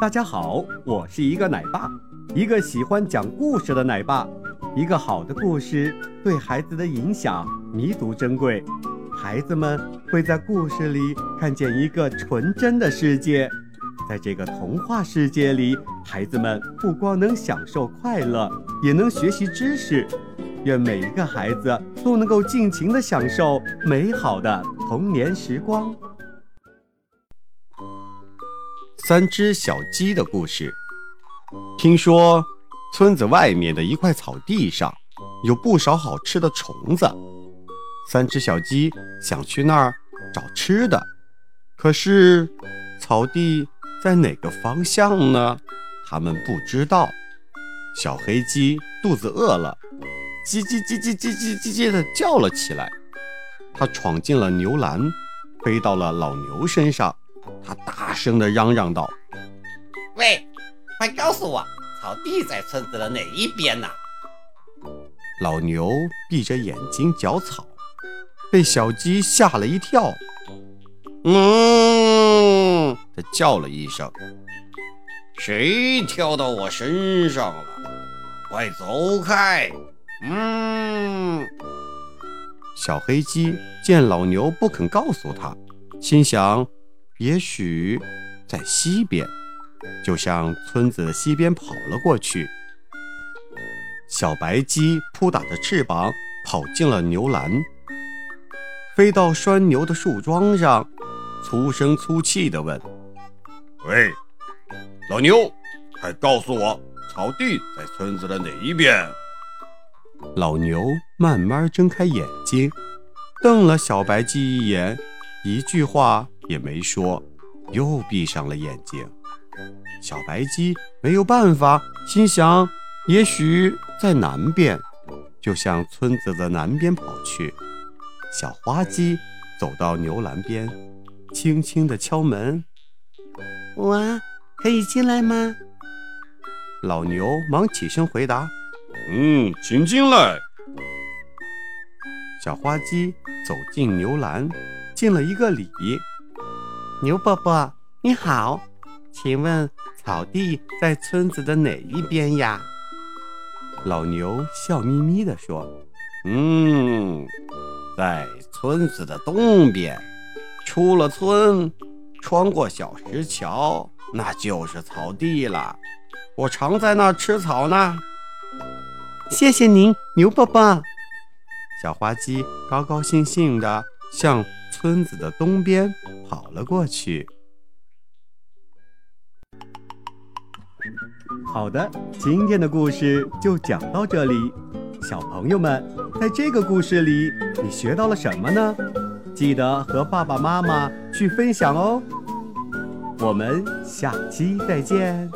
大家好，我是一个奶爸，一个喜欢讲故事的奶爸。一个好的故事对孩子的影响弥足珍贵，孩子们会在故事里看见一个纯真的世界。在这个童话世界里，孩子们不光能享受快乐，也能学习知识。愿每一个孩子都能够尽情地享受美好的童年时光。三只小鸡的故事。听说，村子外面的一块草地上有不少好吃的虫子。三只小鸡想去那儿找吃的，可是草地在哪个方向呢？他们不知道。小黑鸡肚子饿了。叽叽叽叽叽叽叽叽的叫了起来，它闯进了牛栏，飞到了老牛身上。它大声地嚷嚷道：“喂，快告诉我，草地在村子的哪一边呢？”老牛闭着眼睛嚼草，被小鸡吓了一跳。嗯，它叫了一声：“谁跳到我身上了？快走开！”嗯，小黑鸡见老牛不肯告诉他，心想，也许在西边，就向村子的西边跑了过去。小白鸡扑打着翅膀跑进了牛栏，飞到拴牛的树桩上，粗声粗气地问：“喂，老牛，快告诉我，草地在村子的哪一边？”老牛慢慢睁开眼睛，瞪了小白鸡一眼，一句话也没说，又闭上了眼睛。小白鸡没有办法，心想：也许在南边，就向村子的南边跑去。小花鸡走到牛栏边，轻轻地敲门：“我可以进来吗？”老牛忙起身回答。嗯，请进来。小花鸡走进牛栏，敬了一个礼。牛伯伯，你好，请问草地在村子的哪一边呀？老牛笑眯眯地说：“嗯，在村子的东边，出了村，穿过小石桥，那就是草地了。我常在那吃草呢。”谢谢您，牛伯伯。小花鸡高高兴兴地向村子的东边跑了过去。好的，今天的故事就讲到这里。小朋友们，在这个故事里，你学到了什么呢？记得和爸爸妈妈去分享哦。我们下期再见。